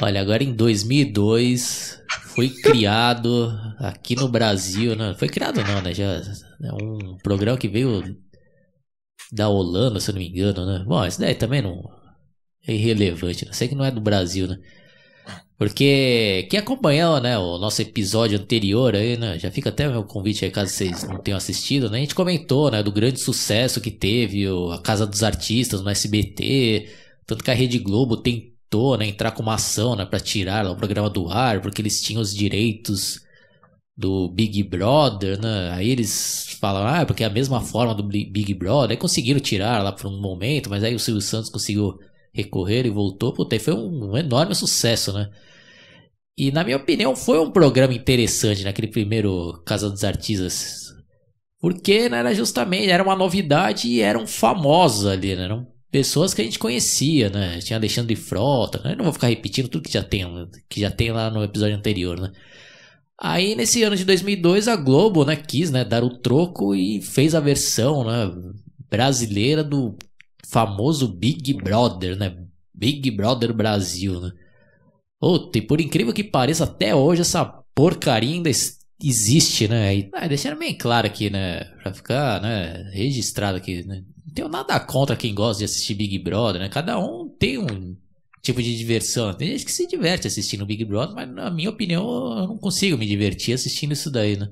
Olha, agora em 2002 foi criado aqui no Brasil, né? Foi criado não, né? Já é um programa que veio da Holanda, se eu não me engano, né? Bom, isso daí também não é irrelevante, né? Sei que não é do Brasil, né? Porque quem acompanhou, né, o nosso episódio anterior aí, né, já fica até o meu convite aí caso vocês não tenham assistido, né, a gente comentou, né, do grande sucesso que teve o, a Casa dos Artistas no SBT, tanto que a Rede Globo tentou, né, entrar com uma ação, né, para tirar lá, o programa do ar, porque eles tinham os direitos do Big Brother, né, aí eles falam, ah, porque é a mesma forma do Big Brother, aí conseguiram tirar lá por um momento, mas aí o Silvio Santos conseguiu recorrer e voltou, puta, aí foi um, um enorme sucesso, né. E na minha opinião foi um programa interessante naquele primeiro Casa dos Artistas. Porque né, era justamente, era uma novidade e eram famosos ali, né? Eram pessoas que a gente conhecia, né? Tinha Alexandre Frota, né? Eu não vou ficar repetindo tudo que já tem, que já tem lá no episódio anterior, né? Aí nesse ano de 2002 a Globo, né, quis, né, dar o troco e fez a versão, né, brasileira do famoso Big Brother, né? Big Brother Brasil, né? Puta, e por incrível que pareça, até hoje essa porcaria ainda existe, né? E ah, deixando bem claro aqui, né? Pra ficar né, registrado aqui, né? Não tenho nada contra quem gosta de assistir Big Brother, né? Cada um tem um tipo de diversão. Tem gente que se diverte assistindo Big Brother, mas na minha opinião eu não consigo me divertir assistindo isso daí, né?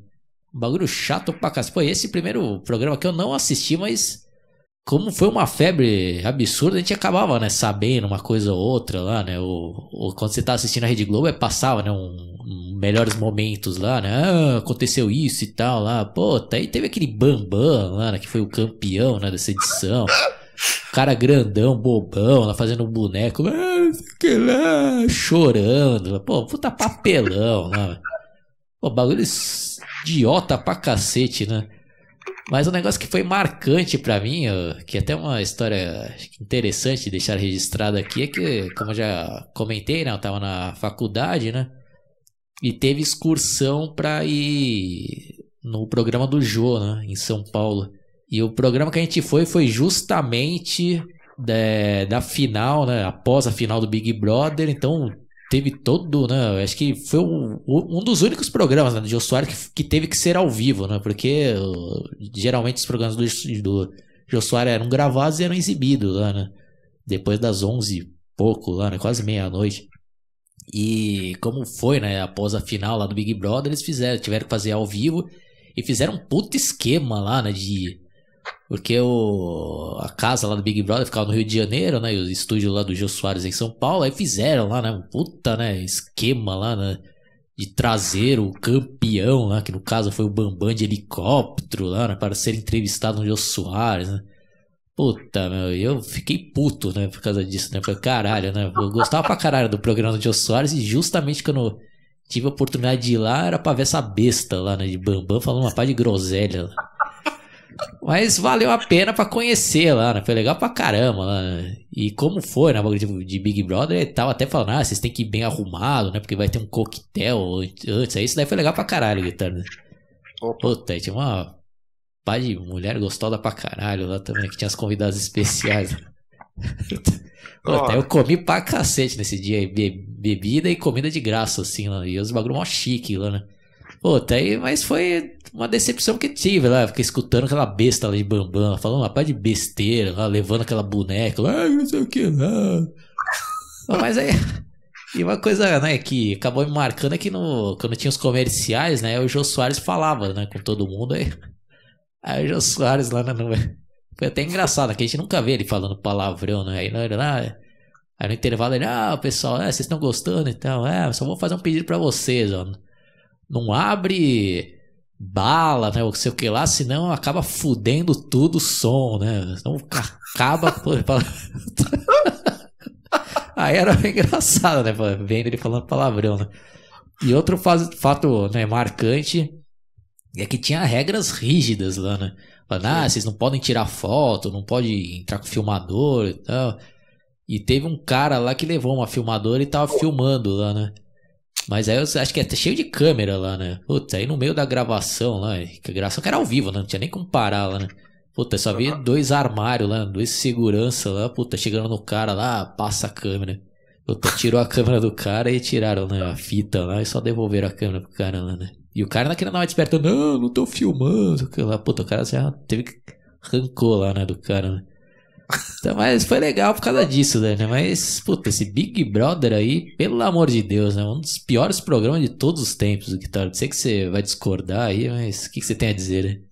Um bagulho chato pra cacete. Pô, esse primeiro programa que eu não assisti, mas como foi uma febre absurda, a gente acabava, né, sabendo uma coisa ou outra lá, né? Ou, ou quando você tá assistindo a Rede Globo, é, passava, né, um, um, melhores momentos lá, né? Ah, aconteceu isso e tal lá. Pô, aí teve aquele Bambam lá, né, que foi o campeão, né, dessa edição. Cara grandão, bobão, lá fazendo um boneco, ah, que lá, chorando. Pô, puta papelão lá. Pô, bagulho idiota pra cacete, né? Mas um negócio que foi marcante para mim, que é até uma história interessante de deixar registrado aqui, é que, como eu já comentei, né, eu tava na faculdade, né? E teve excursão pra ir no programa do Jô, né, em São Paulo. E o programa que a gente foi foi justamente da, da final, né? Após a final do Big Brother. Então teve todo, né? Acho que foi um, um dos únicos programas né, do Jô Soares que, que teve que ser ao vivo, né? Porque uh, geralmente os programas do, do Jô Soares eram gravados e eram exibidos lá, né? Depois das 11 e pouco lá, né? Quase meia-noite. E como foi, né? Após a final lá do Big Brother, eles fizeram, tiveram que fazer ao vivo e fizeram um puto esquema lá, né? De porque o, a casa lá do Big Brother ficava no Rio de Janeiro, né? E o estúdio lá do Gil Soares em São Paulo. Aí fizeram lá, né? Um puta, né? Esquema lá, né? De trazer o campeão lá, que no caso foi o Bambam de helicóptero lá, né? Para ser entrevistado no Gil Soares, né? Puta, meu, eu fiquei puto, né? Por causa disso, né? Falei, caralho, né? Eu gostava pra caralho do programa do Gil Soares e justamente quando tive a oportunidade de ir lá, era pra ver essa besta lá, né? De Bambam falando uma pá de groselha. Né? Mas valeu a pena para conhecer lá, né? Foi legal pra caramba lá. Né? E como foi na né? de Big Brother, ele tava até falando, ah, vocês têm que ir bem arrumado, né? Porque vai ter um coquetel antes. Aí isso daí foi legal pra caralho, guitarra. Puta, tinha uma pai de mulher gostosa pra caralho lá também, que tinha as convidadas especiais. Puta, eu comi pra cacete nesse dia, be bebida e comida de graça, assim, lá. E os bagulho mó chique lá, né? Puta, aí, mas foi uma decepção que tive lá. Fiquei escutando aquela besta lá de Bambam, falando uma parte de besteira lá, levando aquela boneca lá, não sei o que lá. Mas aí. E uma coisa, né, que acabou me marcando é que no, quando tinha os comerciais, né, o Jô Soares falava, né, com todo mundo. Aí, aí o Jô Soares lá, no, foi até engraçado, que a gente nunca vê ele falando palavrão, né, aí, né, aí no intervalo ele, ah, pessoal, é, vocês estão gostando então, é, só vou fazer um pedido para vocês, ó não abre bala, né? Ou sei o que lá, senão acaba fudendo tudo o som, né? Então acaba. Aí era engraçado, né? Vendo ele falando palavrão, né? E outro fato né, marcante é que tinha regras rígidas lá, né? Falando, ah, vocês não podem tirar foto, não pode entrar com filmador e tal. E teve um cara lá que levou uma filmadora e tava filmando lá, né? Mas aí eu acho que é cheio de câmera lá, né? Puta, aí no meio da gravação lá, que a gravação que era ao vivo, né? Não tinha nem como parar lá, né? Puta, só vi dois armários lá, dois segurança lá, puta, chegando no cara lá, passa a câmera. Puta, tirou a câmera do cara e tiraram né, a fita lá e só devolveram a câmera pro cara lá, né? E o cara naquele não desperta, não, não tô filmando. Lá, puta, o cara já teve que arrancou lá, né, do cara, né? Então, mas foi legal por causa disso, né? Mas, puta, esse Big Brother aí, pelo amor de Deus, né? Um dos piores programas de todos os tempos, Guitarra. Sei que você vai discordar aí, mas o que, que você tem a dizer, né?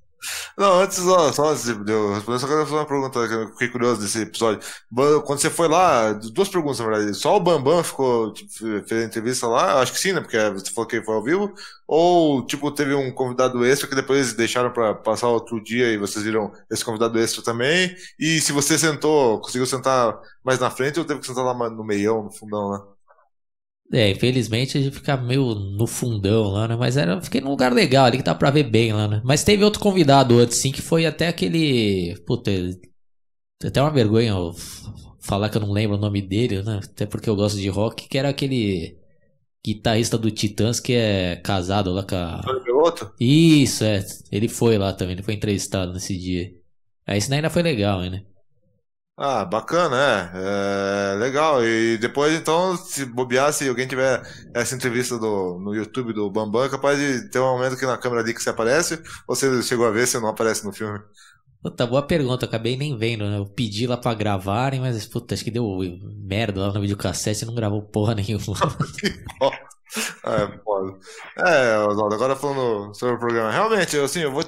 Não, antes, só, só antes de eu responder, só quero fazer uma pergunta que eu fiquei curioso desse episódio. Quando você foi lá, duas perguntas na verdade. Só o Bambam ficou, fez a entrevista lá? Acho que sim, né? Porque você falou que foi ao vivo. Ou, tipo, teve um convidado extra que depois eles deixaram pra passar outro dia e vocês viram esse convidado extra também? E se você sentou, conseguiu sentar mais na frente ou teve que sentar lá no meião, no fundão lá? É, infelizmente a gente fica meio no fundão lá, né? Mas era, fiquei num lugar legal ali que dá pra ver bem lá, né? Mas teve outro convidado antes, sim, que foi até aquele. Puta, até uma vergonha falar que eu não lembro o nome dele, né? Até porque eu gosto de rock, que era aquele guitarrista do Titãs que é casado lá com a. Piloto? Isso, é. Ele foi lá também, ele foi entrevistado nesse dia. Aí isso ainda foi legal, né? Ah, bacana, é. é. Legal. E depois, então, se bobear, se alguém tiver essa entrevista do, no YouTube do Bambam, é capaz de ter um momento aqui na câmera ali que você aparece, ou você chegou a ver se não aparece no filme? Puta, boa pergunta, acabei nem vendo, né? Eu pedi lá pra gravarem, mas puta, acho que deu merda lá no videocassete e não gravou porra nenhuma. É. É, Oswaldo, agora falando sobre o programa. Realmente, assim, eu vou.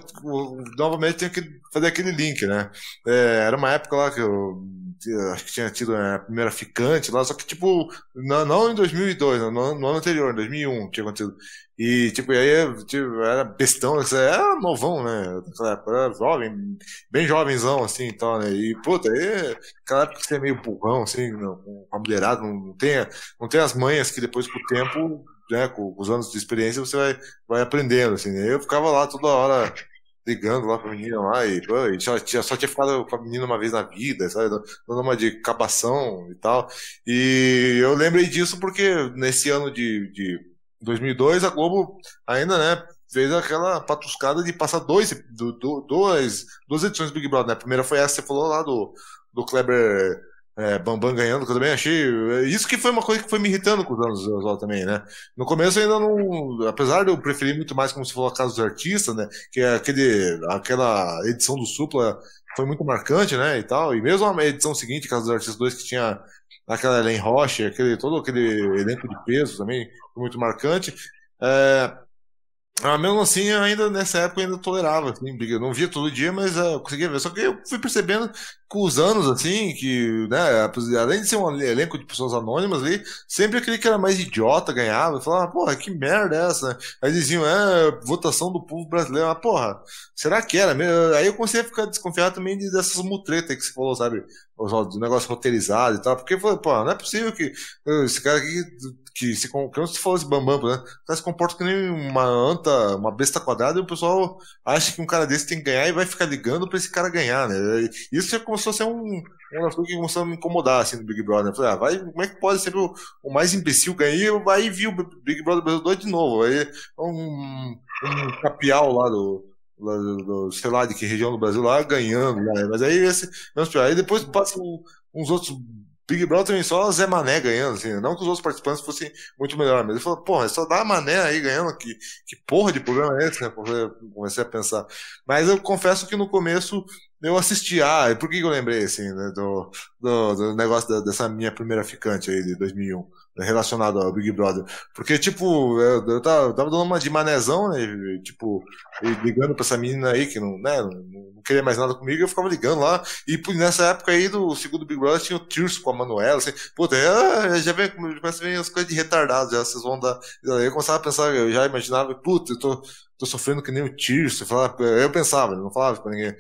novamente tenho que fazer aquele link, né? É, era uma época lá que eu acho que tinha tido a primeira ficante lá, só que, tipo, não, não em 2002, no, no ano anterior, em 2001 tinha acontecido. E, tipo, aí tipo, era bestão, era novão, né? Naquela época, era jovem, bem jovenzão, assim, então, né? E, puta, aí, aquela época você é meio burrão, assim, com a mulherada, não, não, tem, não tem as manhas que depois, com o tempo, né, com os anos de experiência, você vai, vai aprendendo, assim, né? Eu ficava lá toda hora ligando lá pra menina lá e, pô, e só, tinha, ficado com a menina uma vez na vida, sabe? Dando uma de cabação e tal. E eu lembrei disso porque nesse ano de, de 2002 a Globo ainda, né, fez aquela patuscada de passar dois, do, do, dois, duas edições do Big Brother, né? A primeira foi essa que você falou lá do, do Kleber é, Bambam ganhando, que eu também achei. É, isso que foi uma coisa que foi me irritando com os anos também, né? No começo ainda não. Apesar de eu preferir muito mais, como se falou, a Casa dos Artistas, né? Que é aquele, aquela edição do Supla foi muito marcante, né? E tal. E mesmo a edição seguinte, Casa dos Artistas 2, que tinha aquela Ellen Rocha, aquele, todo aquele elenco de peso também, foi muito marcante. É, ah, mesmo assim, ainda nessa época eu ainda tolerava, assim, eu não via todo dia, mas uh, eu conseguia ver. Só que eu fui percebendo com os anos, assim, que, né, além de ser um elenco de pessoas anônimas ali, sempre aquele que era mais idiota ganhava. Eu falava, porra, que merda é essa? Aí diziam, é, votação do povo brasileiro. Mas, porra, será que era? Aí eu comecei a ficar desconfiado também dessas mutretas que você falou, sabe? Do negócio roteirizado e tal, porque eu pô, não é possível que esse cara aqui que se como se fosse bambam, né? O cara se comporta que nem uma anta, uma besta quadrada, e o pessoal acha que um cara desse tem que ganhar e vai ficar ligando pra esse cara ganhar, né? Isso já começou a ser um, uma coisa que começou a me incomodar, assim, do Big Brother. Eu falei, ah, vai, como é que pode ser o, o mais imbecil ganhar? Vai vir o Big Brother Brasil 2 de novo. Aí um, um capial lá do, do, sei lá de que região do Brasil lá ganhando, né? Mas aí esse, aí depois passa uns outros Big Brother também só Zé Mané ganhando, assim, não que os outros participantes fossem muito melhor, mas ele falou, porra, é só dá Mané aí ganhando, que, que porra de programa é esse, né? Comecei a pensar. Mas eu confesso que no começo eu assisti, ah, por que eu lembrei, assim, né, do, do, do negócio dessa minha primeira ficante aí de 2001 relacionado ao Big Brother. Porque, tipo, eu, eu, tava, eu tava, dando uma de manezão, né? Tipo, ligando pra essa menina aí que não, né, não, queria mais nada comigo, eu ficava ligando lá. E nessa época aí do segundo Big Brother tinha o Tirso com a Manuela, assim, puta, eu, já vem, começa a ver as coisas de retardado, já vocês vão dar. Eu começava a pensar, eu já imaginava, puta, eu tô tô sofrendo que nem o Tirso. Eu pensava, não falava pra ninguém.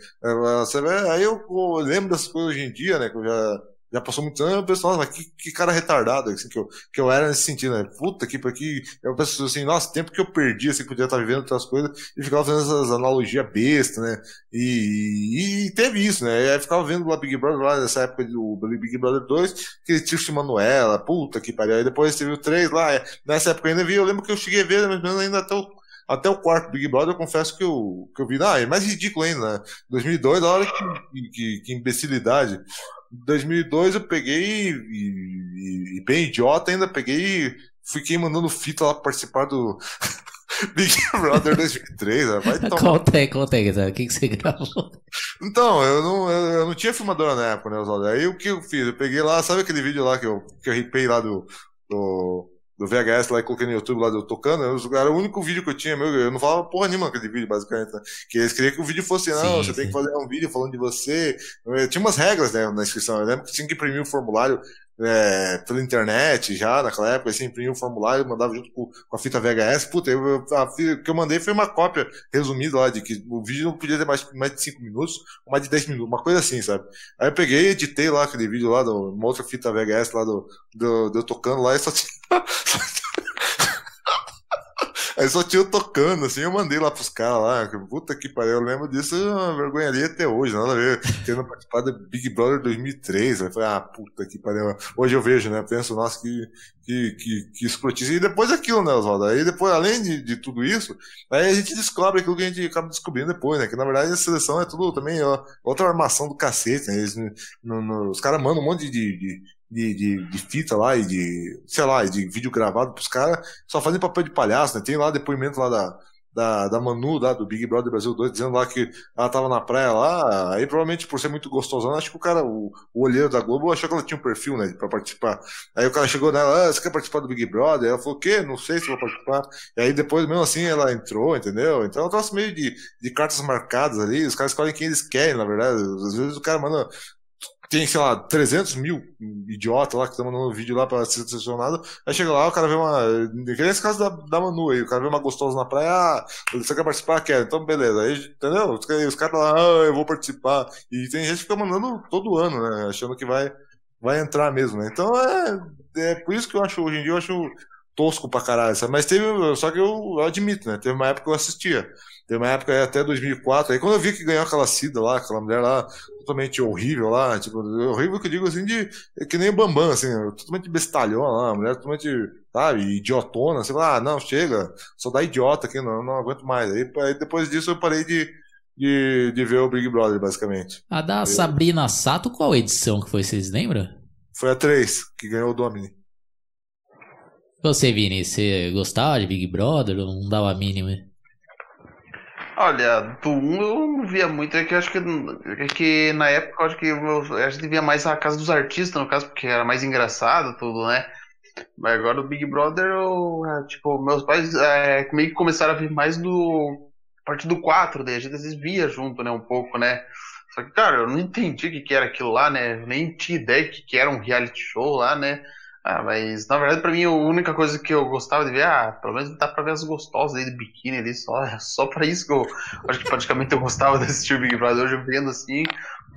Aí eu, eu, lembro dessas coisas hoje em dia, né? Que eu já já passou muito tempo, pessoal, mas que, que cara retardado, assim, que eu, que eu era nesse sentido, né? Puta que aqui, eu penso assim, nossa, tempo que eu perdi, assim, podia estar vivendo outras coisas, e ficava fazendo essas analogias bestas, né? E, e, teve isso, né? E aí ficava vendo lá Big Brother, lá nessa época do Big Brother 2, que tinha Manuela, puta que pariu. Aí depois teve o 3 lá, é, nessa época eu ainda vi, eu lembro que eu cheguei a ver, mais ou menos ainda até o até o quarto Big Brother, eu confesso que eu, que eu vi, ah, é mais ridículo ainda, né? 2002, a hora que, que, que imbecilidade. Em 2002 eu peguei, e, e, e bem idiota ainda, peguei e fiquei mandando fita lá pra participar do Big Brother 2003. Né? Vai tomar. Conta aí, conta aí, o que, que você gravou? Então, eu não, eu, eu não tinha filmadora na época, né, Oswaldo? Aí o que eu fiz? Eu peguei lá, sabe aquele vídeo lá que eu, que eu ripei lá do, do do VHS lá e coloquei no YouTube lá do tocando, era o único vídeo que eu tinha, meu, eu não falava porra nenhuma aquele vídeo, basicamente, né? Que eles queriam que o vídeo fosse, não, sim, você sim. tem que fazer um vídeo falando de você. Eu, tinha umas regras, né, na inscrição, eu lembro que tinha que imprimir o um formulário é, pela internet já, naquela época, assim, imprimia um formulário, mandava junto com, com a fita VHS. Puta, eu, a, o que eu mandei foi uma cópia resumida lá, de que o vídeo não podia ter mais, mais de 5 minutos ou mais de 10 minutos, uma coisa assim, sabe? Aí eu peguei, editei lá aquele vídeo lá, do, uma outra fita VHS lá do, do, do eu tocando lá e só tinha. Aí só tinha eu tocando, assim, eu mandei lá pros caras lá. Puta que pariu, eu lembro disso, é uma vergonha ali até hoje, nada a ver. Tendo participado do Big Brother 2003. Aí falei, ah, puta que pariu. Hoje eu vejo, né? Penso, nossa, que, que, que, que escrotice. E depois aquilo, né, Oswaldo? Aí depois, além de, de tudo isso, aí a gente descobre aquilo que a gente acaba descobrindo depois, né? Que na verdade a seleção é tudo também ó, outra armação do cacete, né? Eles, no, no, os caras mandam um monte de, de de, de, de, fita lá e de, sei lá, de vídeo gravado pros caras, só fazem papel de palhaço, né? Tem lá depoimento lá da, da, da Manu, lá do Big Brother Brasil 2, dizendo lá que ela tava na praia lá, aí provavelmente por ser muito gostosona, acho que o cara, o, o olheiro da Globo, achou que ela tinha um perfil, né, pra participar. Aí o cara chegou nela, ah, você quer participar do Big Brother? Ela falou, o quê? Não sei se vou participar. E aí depois, mesmo assim, ela entrou, entendeu? Então é um meio de, de cartas marcadas ali, os caras escolhem quem eles querem, na verdade. Às vezes o cara manda tem, sei lá, 300 mil idiotas lá que estão mandando vídeo lá pra ser selecionado. Aí chega lá, o cara vê uma. Que nesse caso da, da Manu aí, o cara vê uma gostosa na praia, ah, você quer participar? Quer, então beleza. Aí, entendeu? Os caras lá, ah, eu vou participar. E tem gente que fica mandando todo ano, né? Achando que vai, vai entrar mesmo, né? Então é, é por isso que eu acho, hoje em dia, eu acho tosco pra caralho, sabe? Mas teve, só que eu, admito, né? Teve uma época que eu assistia. Teve uma época até 2004. Aí quando eu vi que ganhou aquela Cida lá, aquela mulher lá, totalmente horrível lá, tipo, horrível que eu digo assim, de que nem o Bambam, assim, totalmente bestalhão lá, mulher totalmente, sabe, idiotona. Você fala, ah, não, chega, só dá idiota aqui, não, não aguento mais. Aí, aí depois disso eu parei de, de, de ver o Big Brother, basicamente. A da eu... Sabrina Sato, qual edição que foi, vocês lembram? Foi a 3, que ganhou o Domini. Você, Vini, você gostava de Big Brother ou não dava a mínima? Olha, do 1 eu não via muito, é que eu acho que, é que na época eu acho que a gente via mais a casa dos artistas, no caso, porque era mais engraçado tudo, né? Mas agora o Big Brother, eu, é, tipo, meus pais é, meio que começaram a vir mais do. a partir do 4, daí a gente às vezes via junto, né, um pouco, né? Só que, cara, eu não entendi o que, que era aquilo lá, né? Nem tinha ideia que, que era um reality show lá, né? Ah, mas na verdade pra mim a única coisa que eu gostava de ver, ah, pelo menos dá pra ver as gostosas aí de biquíni ali, só, só pra isso que eu acho que praticamente eu gostava de assistir Big Brother. Hoje vendo assim,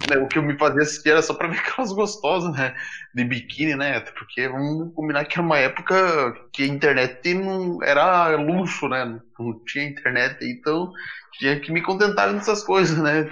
né, o que eu me fazia assistir era só pra ver aquelas gostosas, né, de biquíni, né, porque vamos combinar que era uma época que a internet não era luxo, né, não tinha internet, então tinha que me contentar nessas coisas, né,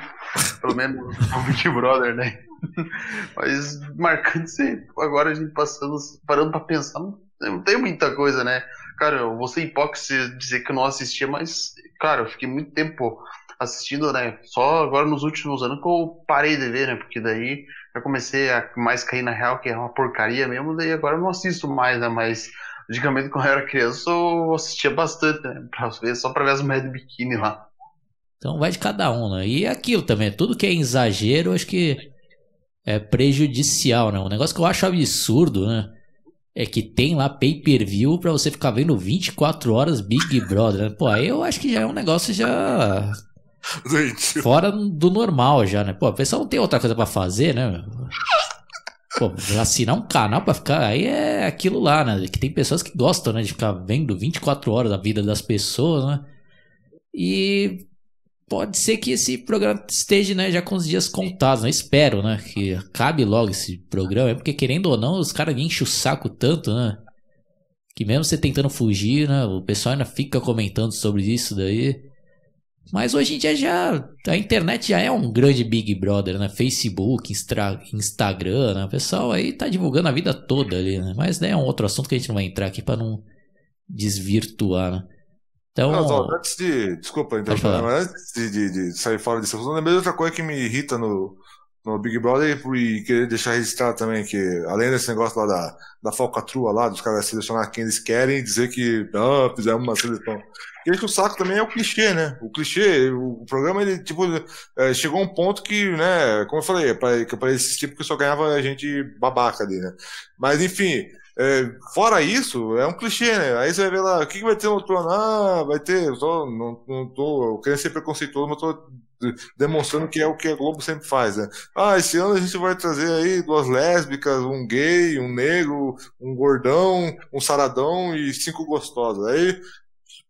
pelo menos o Big Brother, né. Mas marcante ser agora a gente passando, parando pra pensar, não tem muita coisa, né? Cara, eu vou ser hipócrita dizer que eu não assistia, mas, cara, eu fiquei muito tempo assistindo, né? Só agora nos últimos anos que eu parei de ver, né? Porque daí eu comecei a mais cair na real, que é uma porcaria mesmo, daí agora eu não assisto mais, né? Mas antigamente quando eu era criança eu assistia bastante, né? Pra ver, só pra ver as mulheres de biquíni lá. Então vai de cada um, né? E aquilo também, tudo que é exagero, acho que é prejudicial, né? Um negócio que eu acho absurdo, né? É que tem lá pay-per-view pra você ficar vendo 24 horas Big Brother. Né? Pô, aí eu acho que já é um negócio já. Fora do normal já, né? Pô, a pessoa não tem outra coisa para fazer, né? Pô, assinar um canal pra ficar. Aí é aquilo lá, né? Que tem pessoas que gostam, né? De ficar vendo 24 horas da vida das pessoas, né? E pode ser que esse programa esteja né, já com os dias contados, né? Espero, né? Que acabe logo esse programa. É porque, querendo ou não, os caras enchem o saco tanto, né? Que mesmo você tentando fugir, né? O pessoal ainda fica comentando sobre isso daí. Mas hoje em dia já. A internet já é um grande Big Brother, né? Facebook, Instra, Instagram, né? O pessoal aí tá divulgando a vida toda ali, né? Mas né, é um outro assunto que a gente não vai entrar aqui para não desvirtuar, né? Então, não, antes de. Desculpa, então, mas antes de, de, de, sair fora disso, eu lembrei de outra coisa que me irrita no, no Big Brother e querer deixar registrado também que, além desse negócio lá da, da falcatrua lá, dos caras selecionar quem eles querem, dizer que ah, fizemos uma seleção. E que o saco também é o clichê, né? O clichê, o, programa, ele, tipo, é, chegou a um ponto que, né, como eu falei, para, que para esse tipo que só ganhava gente babaca ali, né? Mas, enfim, é, fora isso, é um clichê, né? Aí você vai ver lá, o que, que vai ter no outro ano? Ah, vai ter, eu tô, não, não tô querendo ser preconceituoso, mas tô demonstrando que é o que a Globo sempre faz, né? Ah, esse ano a gente vai trazer aí duas lésbicas, um gay, um negro, um gordão, um saradão e cinco gostosas. Aí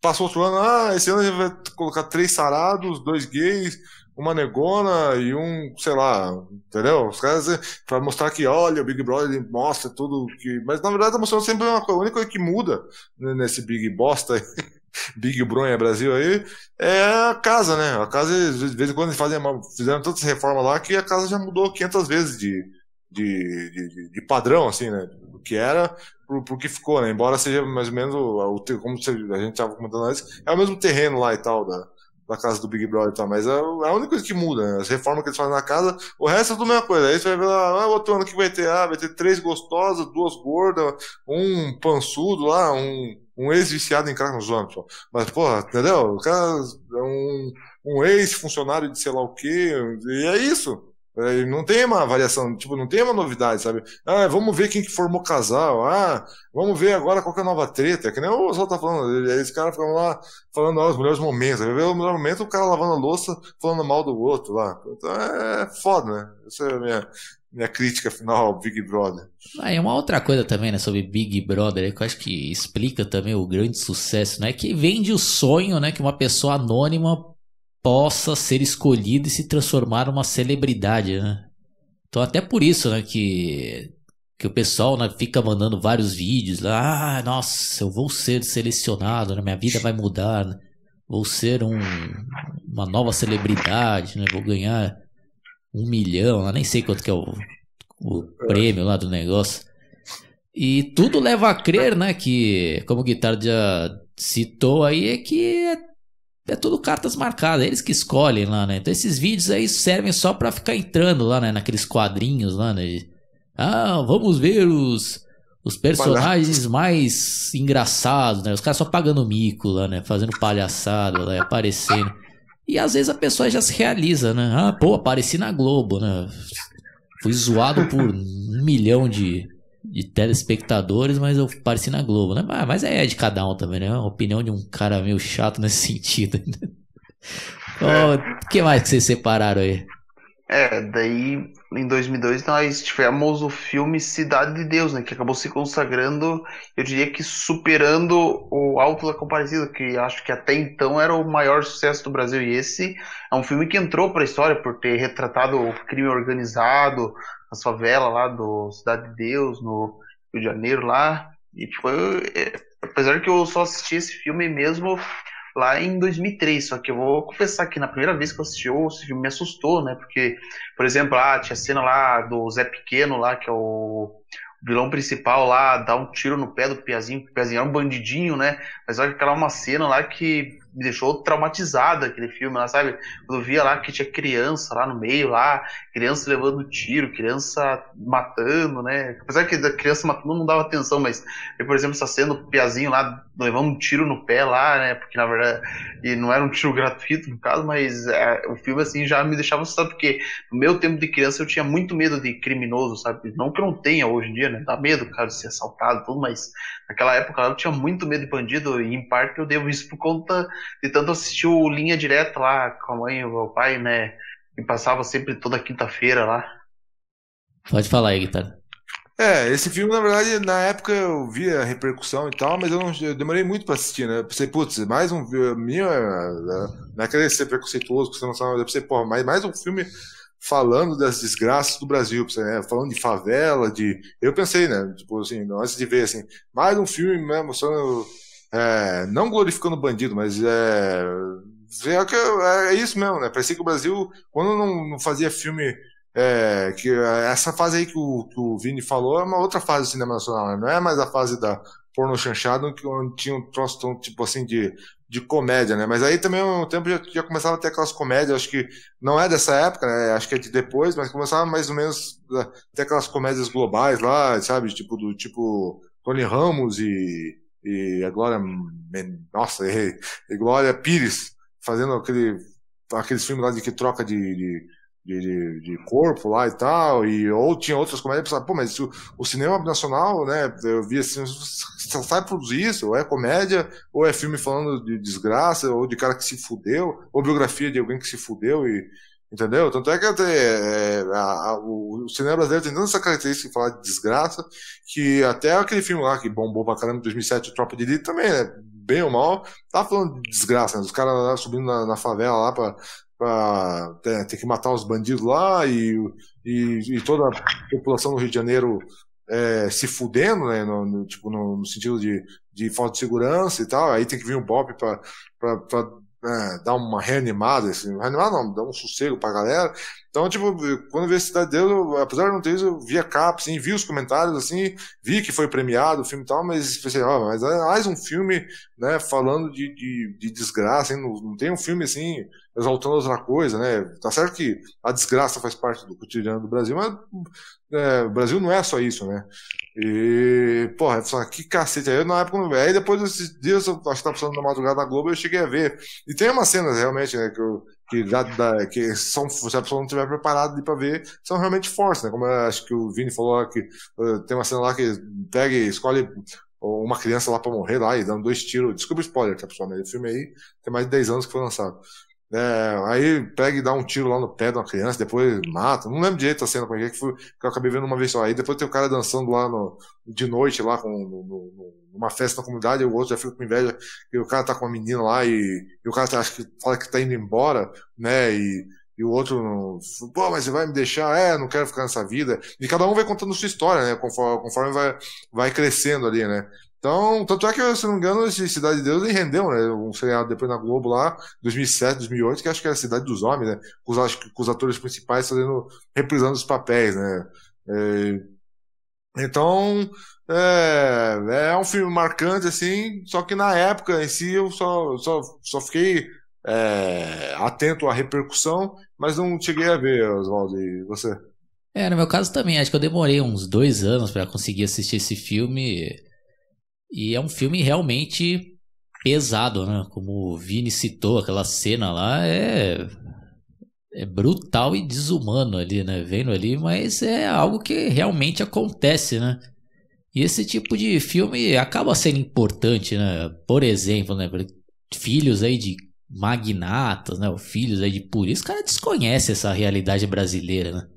passou outro ano, ah, esse ano a gente vai colocar três sarados, dois gays, uma negona e um, sei lá, entendeu? Os caras, para mostrar que, olha, o Big Brother mostra tudo que. Mas na verdade tá mostrando sempre uma coisa. A única coisa que muda nesse Big Bosta aí Big Bronha Brasil aí, é a casa, né? A casa, de vez em quando eles fazem fizeram tantas reformas lá que a casa já mudou 500 vezes de, de, de, de padrão, assim, né? Do que era pro, pro que ficou, né? Embora seja mais ou menos, o, o como a gente estava comentando antes, é o mesmo terreno lá e tal, da, da casa do Big Brother e tal, mas é, é a única coisa que muda, né? As reformas que eles fazem na casa, o resto é tudo a mesma coisa. Aí você vai ver lá, ah, outro ano que vai ter, ah, vai ter três gostosas, duas gordas, um pançudo lá, um um ex-viciado em crack nos homens, Mas, porra, entendeu? O cara é um, um ex-funcionário de sei lá o quê, e é isso. É, não tem uma variação, tipo, não tem uma novidade, sabe? Ah, vamos ver quem que formou casal. Ah, vamos ver agora qual que é a nova treta. Que nem o Oswaldo tá falando. Esse cara ficam lá falando ah, os melhores momentos. Vai ver o melhor momento o cara lavando a louça falando mal do outro lá. Então é foda, né? Essa é a minha, minha crítica final ao Big Brother. Ah, e uma outra coisa também, né, sobre Big Brother, que eu acho que explica também o grande sucesso, né, que vende o sonho, né, que uma pessoa anônima possa ser escolhida e se transformar numa celebridade, né. Então até por isso, né, que que o pessoal né, fica mandando vários vídeos lá, ah, nossa, eu vou ser selecionado, né, minha vida vai mudar, né, vou ser um, uma nova celebridade, né, vou ganhar um milhão, lá nem sei quanto que é o, o prêmio lá do negócio. E tudo leva a crer, né, que, como o Guitarra já citou aí, é que é, é tudo cartas marcadas, eles que escolhem lá, né? Então esses vídeos aí servem só para ficar entrando lá, né, naqueles quadrinhos lá, né? Ah, vamos ver os, os personagens mais engraçados, né? Os caras só pagando mico lá, né? Fazendo palhaçada lá, aparecendo. E às vezes a pessoa já se realiza, né? Ah, pô, apareci na Globo, né? Fui zoado por um milhão de, de telespectadores, mas eu apareci na Globo, né? Mas é de cada um também, né? A opinião de um cara meio chato nesse sentido. O oh, que mais que vocês separaram aí? É, daí em 2002 nós tivemos o filme Cidade de Deus, né, que acabou se consagrando, eu diria que superando o Alto da Comparecida, que acho que até então era o maior sucesso do Brasil. E esse é um filme que entrou para a história por ter retratado o crime organizado, a favela lá do Cidade de Deus, no Rio de Janeiro lá. E foi, é, apesar que eu só assisti esse filme mesmo lá em 2003. Só que eu vou confessar que na primeira vez que eu assisti esse filme me assustou, né? Porque, por exemplo, ah, tinha cena lá do Zé Pequeno lá, que é o vilão principal lá, dá um tiro no pé do Piazinho, o Piazinho é um bandidinho, né? Mas olha que é uma cena lá que me deixou traumatizado aquele filme lá, sabe? Quando eu via lá que tinha criança lá no meio, lá, criança levando tiro, criança matando, né? Apesar que da criança matando não dava atenção, mas, por exemplo, essa cena do Piazinho lá levando um tiro no pé lá, né? Porque na verdade, e não era um tiro gratuito no caso, mas é, o filme assim já me deixava assustado, porque no meu tempo de criança eu tinha muito medo de criminoso, sabe? Não que eu não tenha hoje em dia, né? Dá medo, cara, de ser assaltado tudo, mas naquela época eu tinha muito medo de bandido e em parte eu devo isso por conta de tanto assistir o Linha Direta lá com a mãe e o meu pai, né? E passava sempre toda quinta-feira lá. Pode falar aí, guitarra. É, esse filme, na verdade, na época eu vi a repercussão e tal, mas eu, não, eu demorei muito pra assistir, né? Eu pensei, putz, mais um. Minha, não é querer ser preconceituoso, porque você não sabe, eu pensei, porra, mais, mais um filme falando das desgraças do Brasil, né? falando de favela, de. Eu pensei, né? Tipo assim, antes de ver, assim, mais um filme né, mostrando é, não glorificando o bandido, mas é, é, é, isso mesmo, né? Parecia que o Brasil, quando não, não fazia filme. É, que essa fase aí que o, que o Vini falou é uma outra fase do cinema nacional, né? não é mais a fase da porno chanchado, onde tinha um troço tão, tipo assim de de comédia, né? Mas aí também, ao tempo, já, já começava a ter aquelas comédias, acho que não é dessa época, né? Acho que é de depois, mas começava mais ou menos a ter aquelas comédias globais lá, sabe? Tipo, do tipo Tony Ramos e, e a Glória, nossa, e, Glória Pires fazendo aquele, aqueles filmes lá de que troca de, de de, de, de, corpo lá e tal, e ou tinha outras comédias, pensava, pô, mas o, o, cinema nacional, né, eu via assim, só sabe produzir isso, ou é comédia, ou é filme falando de desgraça, ou de cara que se fudeu, ou biografia de alguém que se fudeu, e, entendeu? Tanto é que até, é, a, a, o, cinema brasileiro tem tanta essa característica de falar de desgraça, que até aquele filme lá que bombou pra caramba em 2007, Tropa de Elite, também, né, bem ou mal, tá falando de desgraça, né, os caras subindo na, na favela lá pra para ter, ter, que matar os bandidos lá e, e, e, toda a população do Rio de Janeiro é, se fudendo, né, no, no tipo, no, no, sentido de, de falta de segurança e tal, aí tem que vir um Bob para é, dar uma reanimada, assim, reanimada não, dar um sossego pra galera. Então, tipo, quando eu vi a Cidade de Deus, eu, apesar de não ter isso, eu vi a capa, assim, vi os comentários, assim, vi que foi premiado o filme e tal, mas pensei, ó, mas é mais um filme, né, falando de, de, de desgraça, hein? Não, não tem um filme, assim, exaltando outra coisa, né? Tá certo que a desgraça faz parte do cotidiano do Brasil, mas é, o Brasil não é só isso, né? E, porra, que cacete. Aí na época, aí depois desses dias, eu acho que tá passando na madrugada da Globo, eu cheguei a ver. E tem umas cenas realmente, né, que, eu, que, já, da, que são, se a pessoa não estiver preparada para ver, são realmente fortes, né? Como eu acho que o Vini falou que uh, tem uma cena lá que pega e escolhe uma criança lá para morrer lá e dando dois tiros. Desculpa o spoiler, tá, pessoal? Mas o filme aí tem mais de 10 anos que foi lançado. É, aí pega e dá um tiro lá no pé de uma criança, depois mata. Não lembro direito a cena como é que foi, que eu acabei vendo uma vez só. Aí depois tem o cara dançando lá no, de noite, lá com, no, no, numa festa na comunidade, e o outro já fica com inveja, e o cara tá com uma menina lá, e, e o cara tá, acho que fala que tá indo embora, né? E, e o outro, pô, mas você vai me deixar? É, não quero ficar nessa vida. E cada um vai contando sua história, né? Conforme, conforme vai, vai crescendo ali, né? Então, tanto é que, se não me engano, esse Cidade de Deus rendeu, né? Um seriado depois na Globo lá, 2007, 2008, que acho que era Cidade dos Homens, né? Com os, com os atores principais fazendo, reprisando os papéis, né? É, então, é, é um filme marcante, assim, só que na época em si eu só, só, só fiquei é, atento à repercussão, mas não cheguei a ver, Oswaldo, e você? É, no meu caso também, acho que eu demorei uns dois anos para conseguir assistir esse filme e é um filme realmente pesado, né? Como o Vini citou, aquela cena lá é é brutal e desumano ali, né? Vendo ali, mas é algo que realmente acontece, né? E esse tipo de filme acaba sendo importante, né? Por exemplo, né? Filhos aí de magnatas, né? Filhos aí de polícia, os caras desconhecem essa realidade brasileira, né?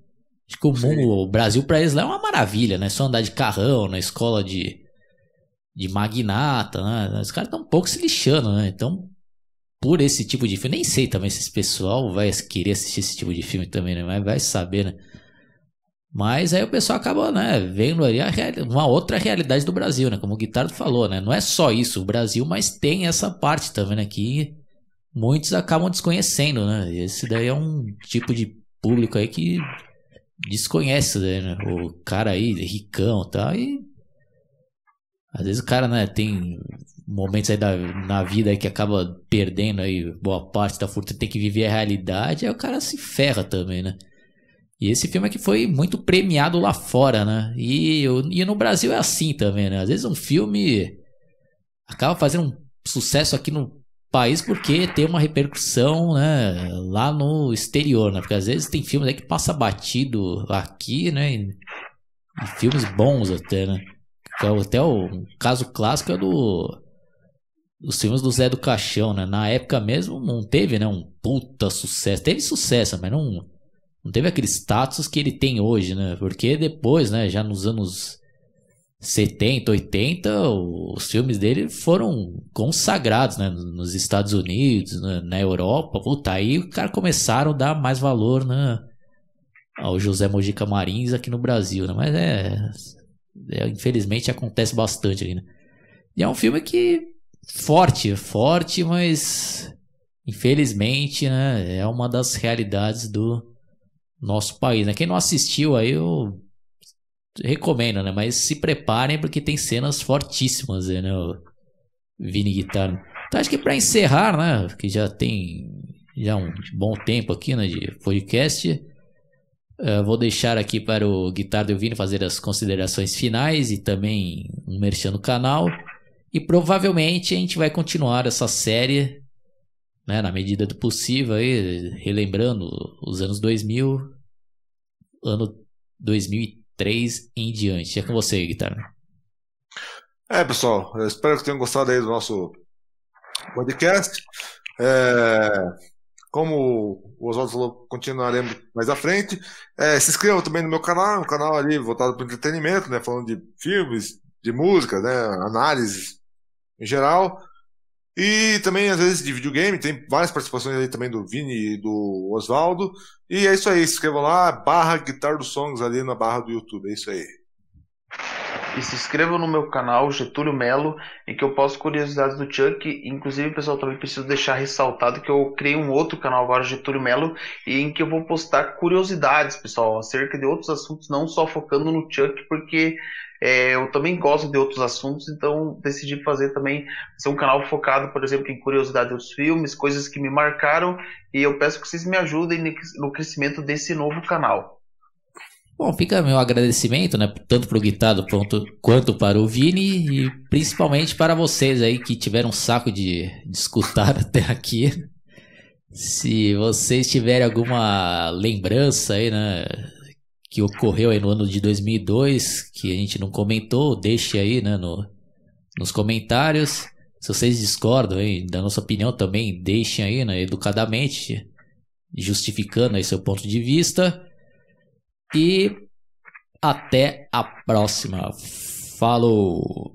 Acho que o, mundo, o Brasil para eles lá é uma maravilha, né? Só andar de carrão na escola de de magnata, né? Os caras estão um pouco se lixando, né? Então, por esse tipo de filme, nem sei também se esse pessoal vai querer assistir esse tipo de filme também, né? Mas vai saber, né? Mas aí o pessoal acaba, né, vendo ali uma outra realidade do Brasil, né? Como o Guitardo falou, né? Não é só isso o Brasil, mas tem essa parte também, né? Que muitos acabam desconhecendo, né? Esse daí é um tipo de público aí que desconhece, né? O cara aí, ricão tá, e às vezes o cara, né, tem momentos aí da, na vida aí que acaba perdendo aí boa parte da fortuna, tem que viver a realidade, aí o cara se ferra também, né? E esse filme aqui foi muito premiado lá fora, né? E, e no Brasil é assim também, né? Às vezes um filme acaba fazendo um sucesso aqui no país porque tem uma repercussão, né, lá no exterior, né? Porque às vezes tem filmes aí que passa batido aqui, né? E, e filmes bons até, né? Até o caso clássico é do dos filmes do Zé do Caixão, né? Na época mesmo não teve, né, um puta sucesso. Teve sucesso, mas não não teve aquele status que ele tem hoje, né? Porque depois, né, já nos anos 70, 80, os filmes dele foram consagrados, né, nos Estados Unidos, né? na Europa. Puta, aí o cara começaram a dar mais valor, né, ao José Mojica Marins aqui no Brasil, né? Mas é é, infelizmente acontece bastante aí, né? E é um filme que forte, forte, mas infelizmente, né, é uma das realidades do nosso país, né? Quem não assistiu aí, eu recomendo, né? Mas se preparem porque tem cenas fortíssimas, né? Vini Guitar. Então acho que para encerrar, né, que já tem já um bom tempo aqui, né, de podcast, uh, vou deixar aqui para o Guitarra do Vini fazer as considerações finais e também um merchan no canal. E provavelmente a gente vai continuar essa série, né, na medida do possível, aí, relembrando os anos 2000, ano 2003 em diante. É com você, Guitarra. É, pessoal, espero que tenham gostado aí do nosso podcast. É, como o Oswaldo falou, continuaremos mais à frente. É, se inscrevam também no meu canal, um canal ali voltado para entretenimento, né? Falando de filmes, de música, né? Análises em geral. E também, às vezes, de videogame, tem várias participações aí também do Vini e do Oswaldo. E é isso aí, se inscrevam lá, barra Guitar dos Songs ali na barra do YouTube, é isso aí. E se inscrevam no meu canal, Getúlio Melo, em que eu posto curiosidades do Chuck. Inclusive, pessoal, também preciso deixar ressaltado que eu criei um outro canal agora, Getúlio Melo, em que eu vou postar curiosidades, pessoal, acerca de outros assuntos, não só focando no Chuck, porque é, eu também gosto de outros assuntos, então decidi fazer também ser um canal focado, por exemplo, em curiosidade dos filmes, coisas que me marcaram, e eu peço que vocês me ajudem no crescimento desse novo canal. Bom, fica meu agradecimento, né? Tanto para o Guitado quanto para o Vini e principalmente para vocês aí que tiveram um saco de, de escutar até aqui. Se vocês tiverem alguma lembrança aí, né? Que ocorreu aí no ano de 2002, que a gente não comentou, deixe aí, né? No, nos comentários. Se vocês discordam aí da nossa opinião também, deixem aí, né? Educadamente, justificando aí seu ponto de vista. E até a próxima. Falou!